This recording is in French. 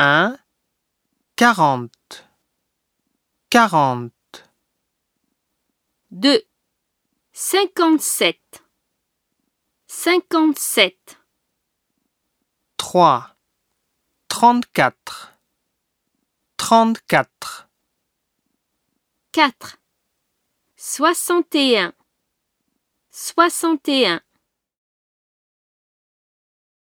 un, quarante, quarante, deux, cinquante-sept, cinquante-sept, trois, trente-quatre, trente-quatre, quatre, soixante et un, soixante et un,